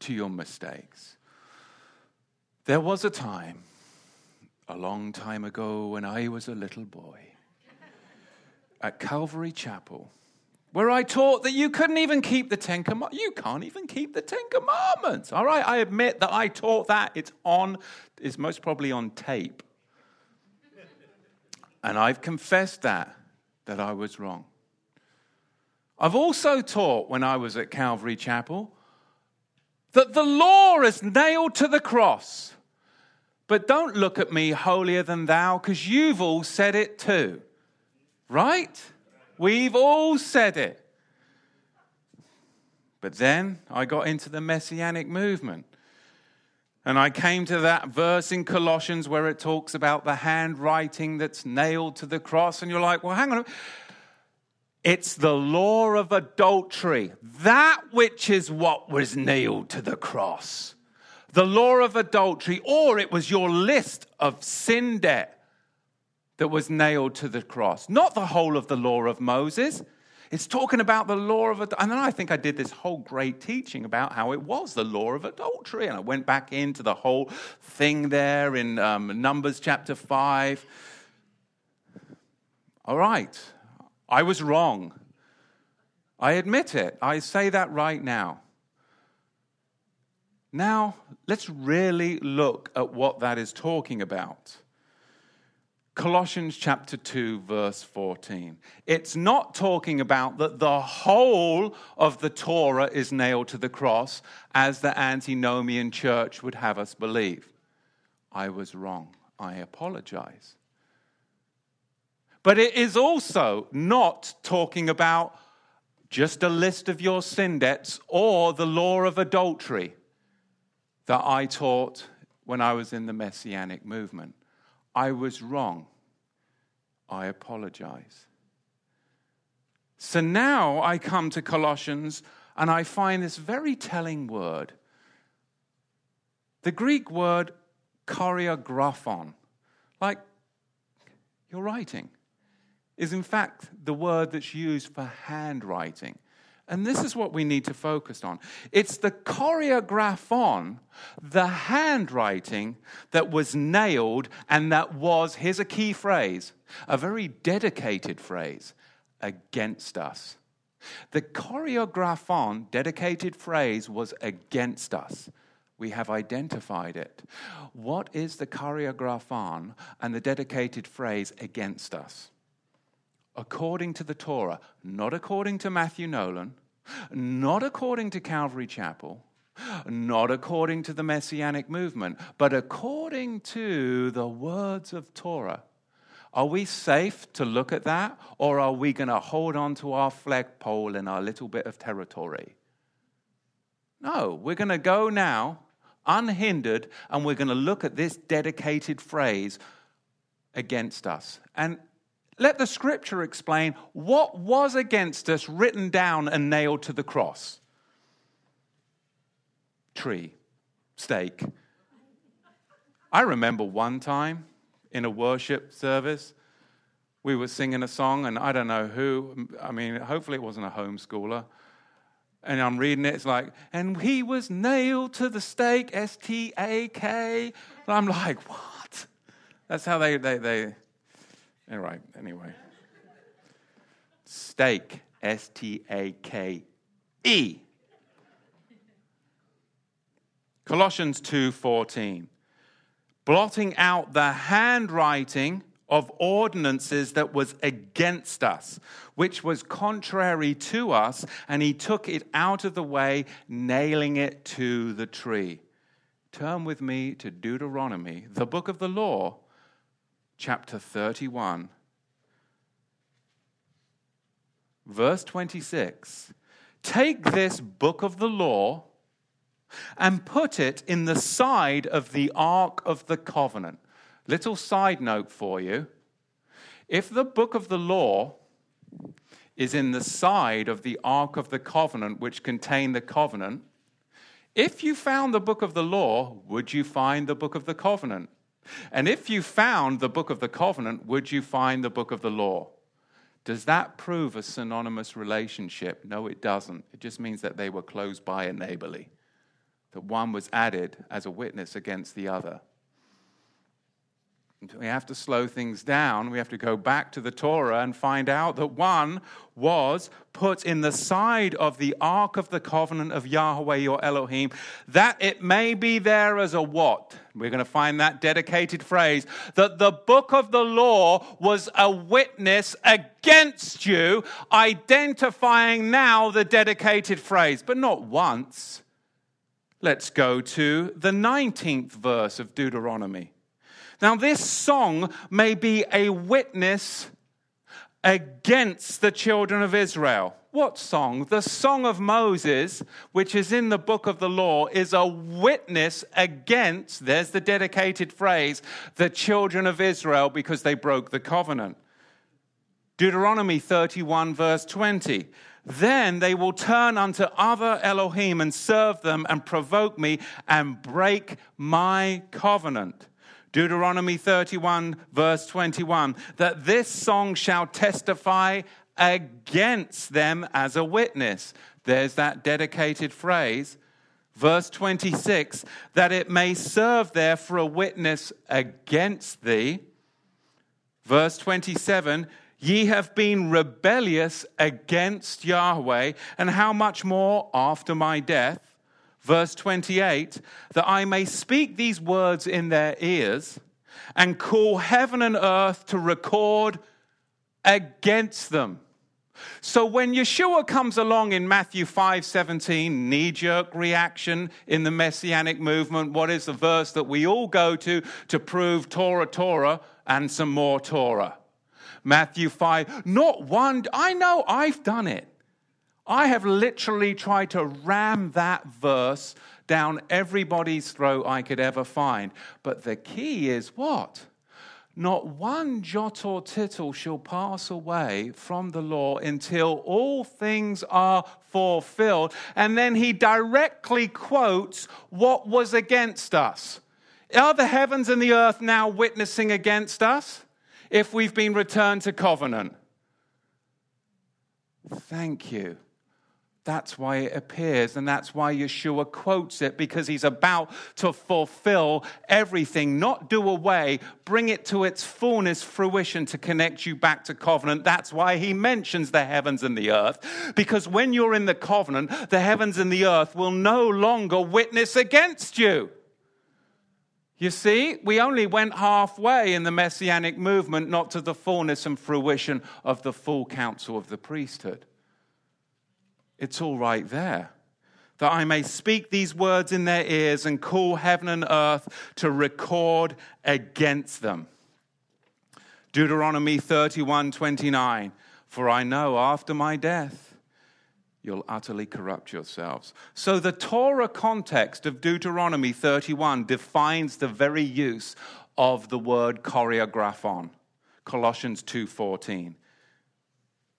to your mistakes. There was a time, a long time ago, when I was a little boy at Calvary Chapel, where I taught that you couldn't even keep the Ten Commandments. You can't even keep the Ten Commandments. All right, I admit that I taught that. It's on, it's most probably on tape. And I've confessed that, that I was wrong. I've also taught when I was at Calvary Chapel that the law is nailed to the cross. But don't look at me holier than thou, because you've all said it too. Right? We've all said it. But then I got into the messianic movement. And I came to that verse in Colossians where it talks about the handwriting that's nailed to the cross. And you're like, well, hang on. It's the law of adultery, that which is what was nailed to the cross. The law of adultery, or it was your list of sin debt that was nailed to the cross, not the whole of the law of Moses. It's talking about the law of adultery. And then I think I did this whole great teaching about how it was the law of adultery. And I went back into the whole thing there in um, Numbers chapter 5. All right, I was wrong. I admit it. I say that right now. Now, let's really look at what that is talking about. Colossians chapter 2, verse 14. It's not talking about that the whole of the Torah is nailed to the cross, as the antinomian church would have us believe. I was wrong. I apologize. But it is also not talking about just a list of your sin debts or the law of adultery that I taught when I was in the Messianic movement. I was wrong. I apologize. So now I come to Colossians and I find this very telling word. The Greek word cheirographon, like your writing, is in fact the word that's used for handwriting. And this is what we need to focus on. It's the cheirographon, the handwriting that was nailed and that was, here's a key phrase, a very dedicated phrase, against us. The cheirographon, dedicated phrase, was against us. We have identified it. What is the cheirographon and the dedicated phrase against us? According to the Torah, not according to Matthew Nolan, not according to Calvary Chapel, not according to the Messianic movement, but according to the words of Torah. Are we safe to look at that, or are we going to hold on to our flagpole in our little bit of territory? No, we're going to go now unhindered and we're going to look at this dedicated phrase against us. And let the scripture explain what was against us written down and nailed to the cross tree, stake. I remember one time in a worship service, we were singing a song, and I don't know who, I mean, hopefully it wasn't a homeschooler. And I'm reading it, it's like, and he was nailed to the stake, S T A K. And I'm like, what? That's how they, they, they, all right, anyway. Stake, S T A K E. Colossians 2:14. Blotting out the handwriting of ordinances that was against us, which was contrary to us, and he took it out of the way, nailing it to the tree. Turn with me to Deuteronomy, the book of the law, chapter 31, verse 26. Take this book of the law and put it in the side of the Ark of the Covenant. Little side note for you. If the book of the law is in the side of the Ark of the Covenant, which contained the covenant, if you found the book of the law, would you find the book of the covenant? And if you found the book of the covenant, would you find the book of the law? Does that prove a synonymous relationship? No, it doesn't. It just means that they were close by and neighborly, that one was added as a witness against the other. We have to slow things down. We have to go back to the Torah and find out that one was put in the side of the Ark of the Covenant of Yahweh your Elohim, that it may be there as a what? We're going to find that dedicated phrase that the book of the law was a witness against you, identifying now the dedicated phrase, but not once. Let's go to the 19th verse of Deuteronomy. Now, this song may be a witness against the children of Israel. What song? The Song of Moses, which is in the book of the law, is a witness against, there's the dedicated phrase, the children of Israel because they broke the covenant. Deuteronomy 31, verse 20. Then they will turn unto other Elohim and serve them and provoke me and break my covenant. Deuteronomy 31, verse 21, that this song shall testify against them as a witness. There's that dedicated phrase. Verse 26, that it may serve there for a witness against thee. Verse 27, ye have been rebellious against Yahweh, and how much more after my death? Verse 28, that I may speak these words in their ears and call heaven and earth to record against them. So when Yeshua comes along in Matthew 5:17, knee-jerk reaction in the messianic movement, what is the verse that we all go to to prove Torah Torah and some more Torah? Matthew 5, not one, I know I've done it. I have literally tried to ram that verse down everybody's throat I could ever find. But the key is what? Not one jot or tittle shall pass away from the law until all things are fulfilled. And then he directly quotes what was against us. Are the heavens and the earth now witnessing against us if we've been returned to covenant? Thank you. That's why it appears, and that's why Yeshua quotes it, because he's about to fulfill everything, not do away, bring it to its fullness, fruition to connect you back to covenant. That's why he mentions the heavens and the earth, because when you're in the covenant, the heavens and the earth will no longer witness against you. You see, we only went halfway in the messianic movement, not to the fullness and fruition of the full counsel of the priesthood. It's all right there. That I may speak these words in their ears and call heaven and earth to record against them. Deuteronomy 31 29. For I know after my death, you'll utterly corrupt yourselves. So the Torah context of Deuteronomy 31 defines the very use of the word cheirographon. Colossians 2:14.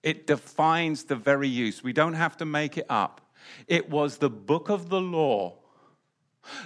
It defines the very use. We don't have to make it up. It was the book of the law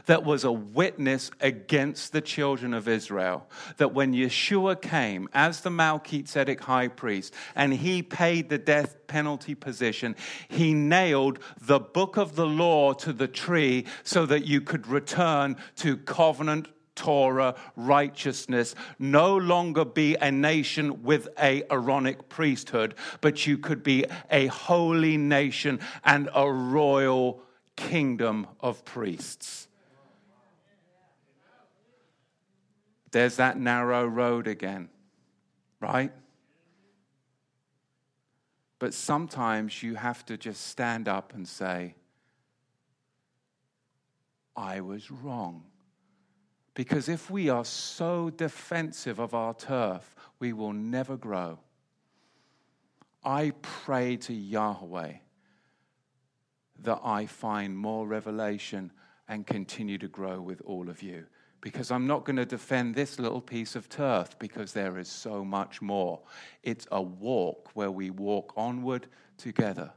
that was a witness against the children of Israel. That when Yeshua came as the Melchizedek high priest and he paid the death penalty position, he nailed the book of the law to the tree so that you could return to covenant Torah righteousness, no longer be a nation with a Aaronic priesthood, but you could be a holy nation and a royal kingdom of priests. There's that narrow road again, right? But sometimes you have to just stand up and say, I was wrong. Because if we are so defensive of our turf, we will never grow. I pray to Yahweh that I find more revelation and continue to grow with all of you. Because I'm not going to defend this little piece of turf because there is so much more. It's a walk where we walk onward together.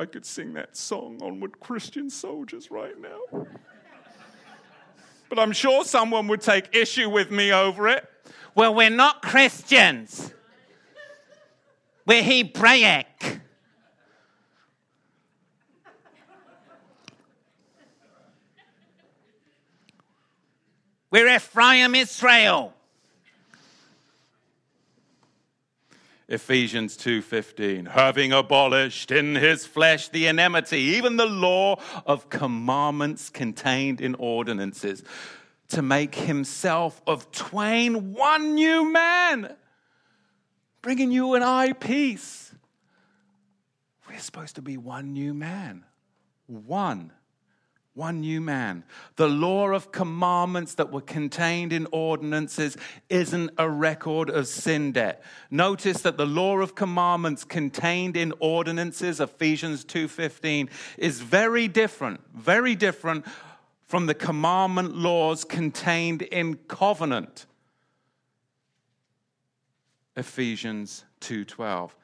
I could sing that song, Onward Christian Soldiers, right now. but I'm sure someone would take issue with me over it. Well, we're not Christians, we're Hebraic. We're Ephraim Israel. Ephesians 2:15 having abolished in his flesh the enmity even the law of commandments contained in ordinances to make himself of twain one new man bringing you and I peace. We're supposed to be one new man one one new man. The law of commandments that were contained in ordinances isn't a record of sin debt. Notice that the law of commandments contained in ordinances, Ephesians 2:15, is very different, very different from the commandment laws contained in covenant. Ephesians 2:12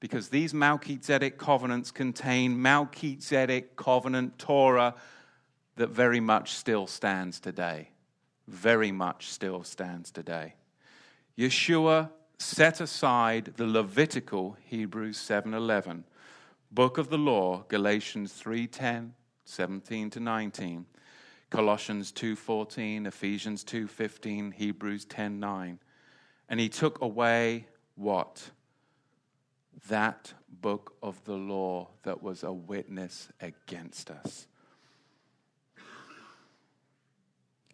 because these Melchizedek covenants contain Melchizedek covenant Torah that very much still stands today. Very much still stands today. Yeshua set aside the Levitical Hebrews 7:11, book of the law Galatians 3:10, 17 to 19, Colossians 2:14, Ephesians 2:15, Hebrews 10:9. And he took away what? That book of the law that was a witness against us.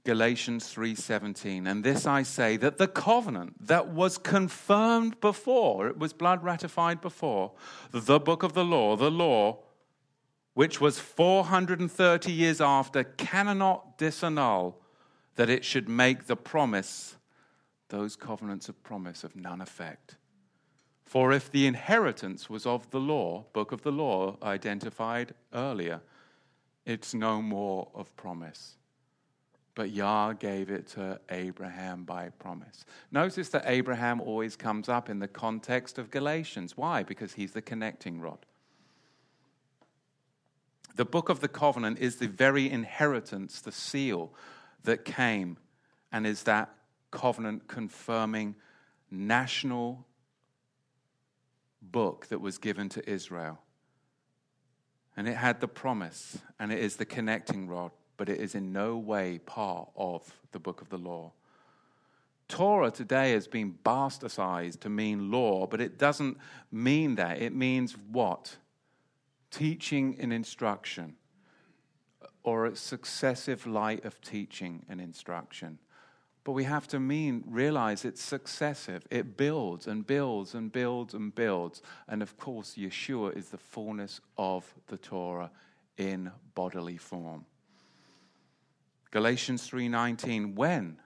Galatians 3:17 and this I say that the covenant that was confirmed before it was blood ratified before the book of the law the law which was 430 years after cannot disannul that it should make the promise those covenants of promise of none effect. For if the inheritance was of the law book of the law identified earlier it's no more of promise but Yah gave it to Abraham by promise. Notice that Abraham always comes up in the context of Galatians. Why? Because he's the connecting rod. The book of the covenant is the very inheritance, the seal that came, and is that covenant confirming national book that was given to Israel. And it had the promise, and it is the connecting rod but it is in no way part of the book of the law. Torah today has been bastardized to mean law, but it doesn't mean that. It means what? Teaching and instruction, or a successive light of teaching and instruction. But we have to mean realize it's successive. It builds and builds and builds and builds. And of course, Yeshua is the fullness of the Torah in bodily form. Galatians 3:19 when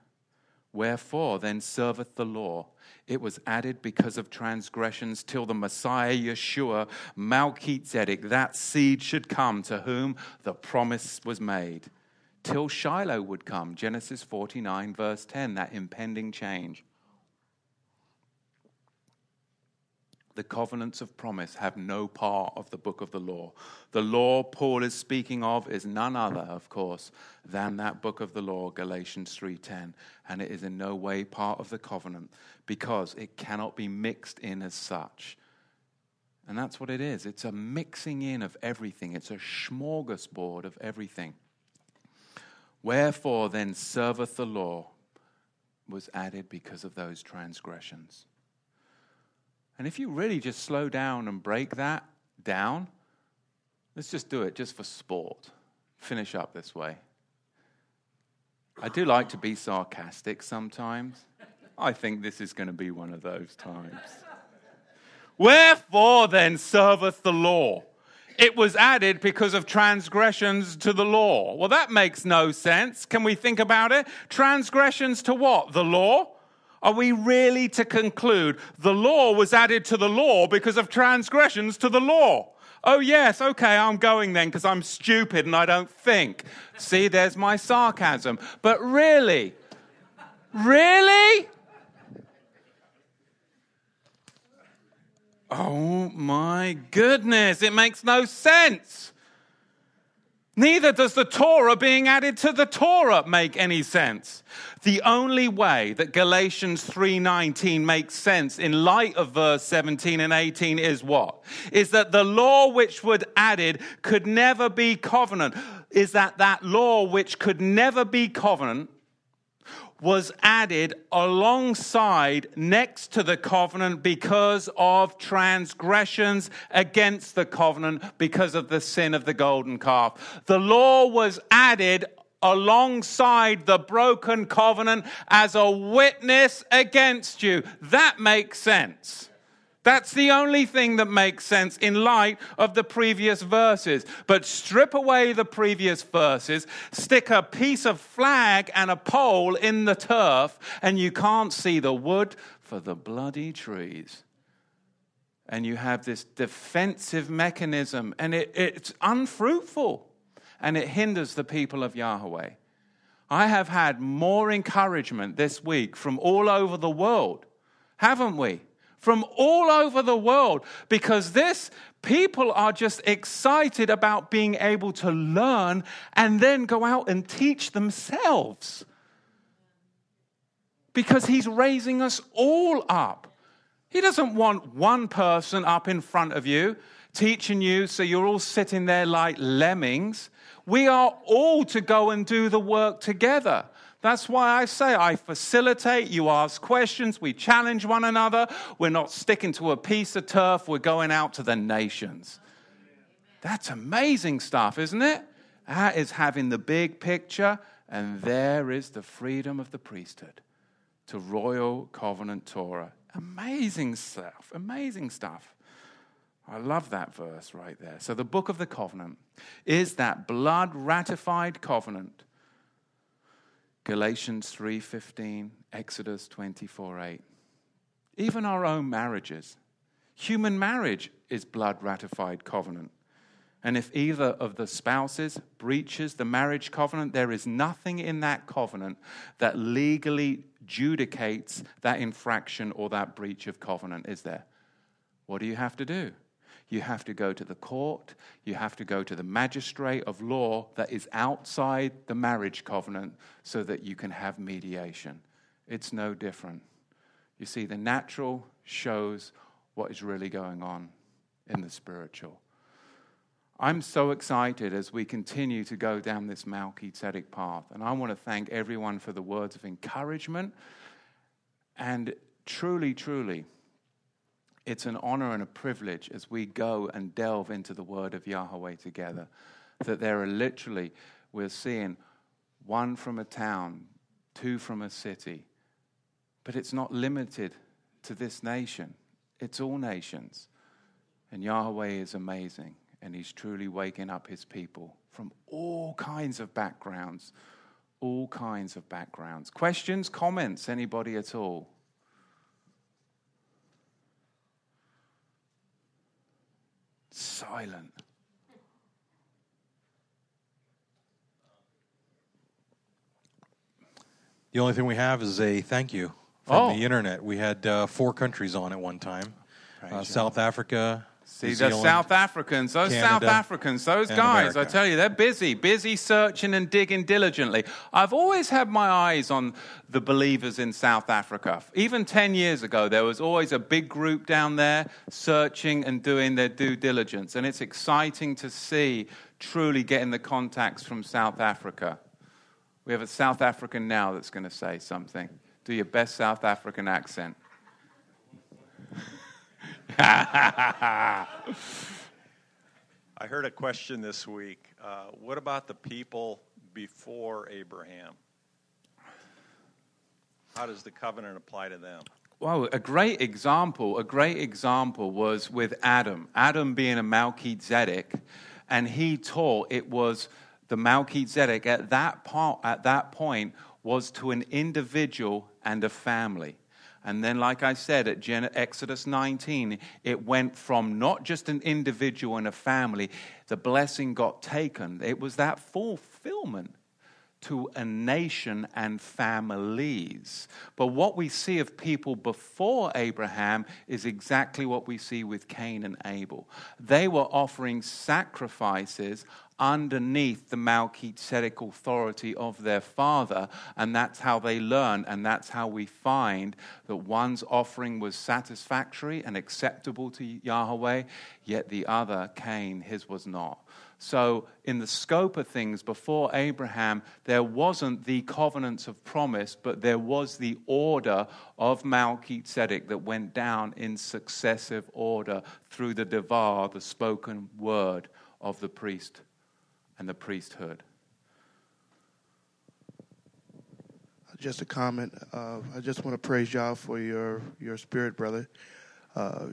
Wherefore then serveth the law? It was added because of transgressions till the Messiah Yeshua, Melchizedek, that seed should come to whom the promise was made. Till Shiloh would come, Genesis 49, verse 10, that impending change. The covenants of promise have no part of the book of the law. The law Paul is speaking of is none other, of course, than that book of the law, Galatians 3:10, and it is in no way part of the covenant because it cannot be mixed in as such. And that's what it is. It's a mixing in of everything. It's a smorgasbord of everything. Wherefore then serveth the law was added because of those transgressions. And if you really just slow down and break that down, let's just do it just for sport. Finish up this way. I do like to be sarcastic sometimes. I think this is going to be one of those times. Wherefore then serveth the law? It was added because of transgressions to the law. Well, that makes no sense. Can we think about it? Transgressions to what? The law? Are we really to conclude the law was added to the law because of transgressions to the law? Oh, yes, okay, I'm going then because I'm stupid and I don't think. See, there's my sarcasm. But really? Really? Oh my goodness, it makes no sense. Neither does the Torah being added to the Torah make any sense. The only way that Galatians 3:19 makes sense in light of verse 17 and 18 is what? Is that the law which was added could never be covenant. Is that that law which could never be covenant was added alongside next to the covenant because of transgressions against the covenant because of the sin of the golden calf. The law was added alongside the broken covenant as a witness against you. That makes sense. That's the only thing that makes sense in light of the previous verses. But strip away the previous verses, stick a piece of flag and a pole in the turf, and you can't see the wood for the bloody trees. And you have this defensive mechanism, and it, it's unfruitful, and it hinders the people of Yahweh. I have had more encouragement this week from all over the world, haven't we? From all over the world because this people are just excited about being able to learn and then go out and teach themselves. Because he's raising us all up. He doesn't want one person up in front of you teaching you so you're all sitting there like lemmings. We are all to go and do the work together. That's why I say I facilitate, you ask questions, we challenge one another. We're not sticking to a piece of turf, we're going out to the nations. That's amazing stuff, isn't it? That is having the big picture, and there is the freedom of the priesthood to royal covenant Torah. Amazing stuff, amazing stuff. I love that verse right there. So, the book of the covenant is that blood ratified covenant Galatians 3:15, Exodus 24:8. Even our own marriages. Human marriage is blood ratified covenant. And if either of the spouses breaches the marriage covenant, there is nothing in that covenant that legally judicates that infraction or that breach of covenant, is there? What do you have to do? You have to go to the court, you have to go to the magistrate of law that is outside the marriage covenant so that you can have mediation. It's no different. You see, the natural shows what is really going on in the spiritual. I'm so excited as we continue to go down this Melchizedek path. And I want to thank everyone for the words of encouragement. And truly, truly, it's an honor and a privilege as we go and delve into the word of Yahweh together. That there are literally, we're seeing one from a town, two from a city. But it's not limited to this nation, it's all nations. And Yahweh is amazing, and He's truly waking up His people from all kinds of backgrounds, all kinds of backgrounds. Questions, comments, anybody at all? Silent. The only thing we have is a thank you from Oh. the internet. We had uh, four countries on at one time uh, South Africa. See, New the South Africans, those South Africans, those guys, I tell you, they're busy, busy searching and digging diligently. I've always had my eyes on the believers in South Africa. Even 10 years ago, there was always a big group down there searching and doing their due diligence. And it's exciting to see truly getting the contacts from South Africa. We have a South African now that's going to say something. Do your best South African accent. I heard a question this week. Uh, what about the people before Abraham? How does the covenant apply to them? Well, a great example, a great example was with Adam. Adam being a Melchizedek, and he taught it was the Melchizedek at that part, at that point was to an individual and a family. And then, like I said, at Gen- Exodus 19, it went from not just an individual and a family, the blessing got taken. It was that fulfillment to a nation and families. But what we see of people before Abraham is exactly what we see with Cain and Abel. They were offering sacrifices underneath the Melchizedek authority of their father, and that's how they learn. and that's how we find that one's offering was satisfactory and acceptable to Yahweh, yet the other, Cain, his was not. So, in the scope of things, before Abraham, there wasn't the covenants of promise, but there was the order of Melchizedek that went down in successive order through the Devar, the spoken word of the priest and the priesthood. Just a comment. Uh, I just want to praise y'all for your your spirit, brother. Uh,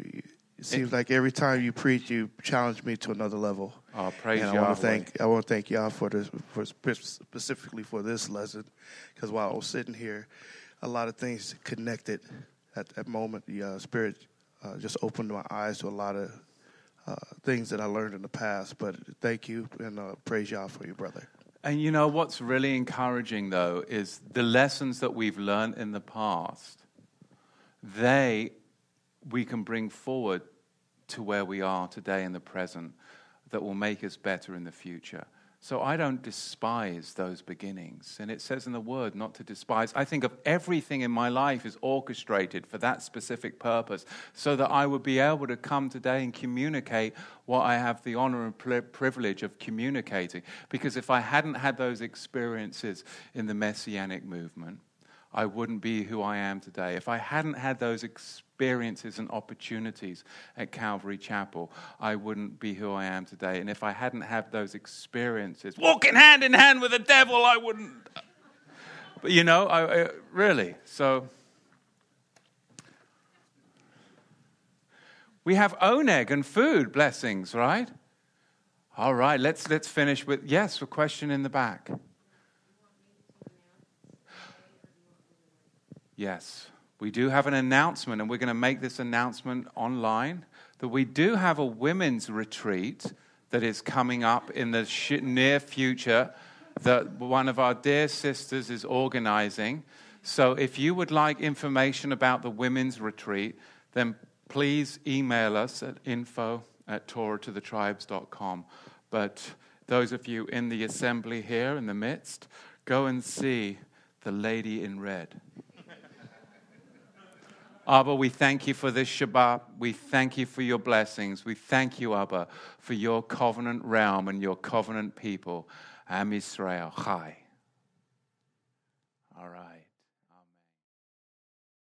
it seems like every time you preach, you challenge me to another level. Oh, praise and I Yahweh. want to thank I want to thank y'all for this for specifically for this lesson because while I was sitting here, a lot of things connected at that moment. The uh, spirit uh, just opened my eyes to a lot of things that I learned in the past. But thank you and uh, praise y'all for your brother. And you know what's really encouraging, though, is the lessons that we've learned in the past, they we can bring forward to where we are today in the present that will make us better in the future. So I don't despise those beginnings. And it says in the word not to despise. I think of everything in my life is orchestrated for that specific purpose so that I would be able to come today and communicate what I have the honor and privilege of communicating. Because if I hadn't had those experiences in the Messianic movement, I wouldn't be who I am today. If I hadn't had those experiences and opportunities at Calvary Chapel, I wouldn't be who I am today. And if I hadn't had those experiences, walking hand in hand with the devil, I wouldn't. But you know, I, I really. So we have oneg and food blessings, right? All right, let's let's finish with yes, a question in the back. Yes, we do have an announcement, and we're going to make this announcement online that we do have a women's retreat that is coming up in the near future that one of our dear sisters is organizing. So if you would like information about the women's retreat, then please email us at info at torahtothetribes.com. But those of you in the assembly here in the midst, go and see the lady in red. Abba, we thank you for this Shabbat. We thank you for your blessings. We thank you, Abba, for your covenant realm and your covenant people. Am Israel. Chai. All right.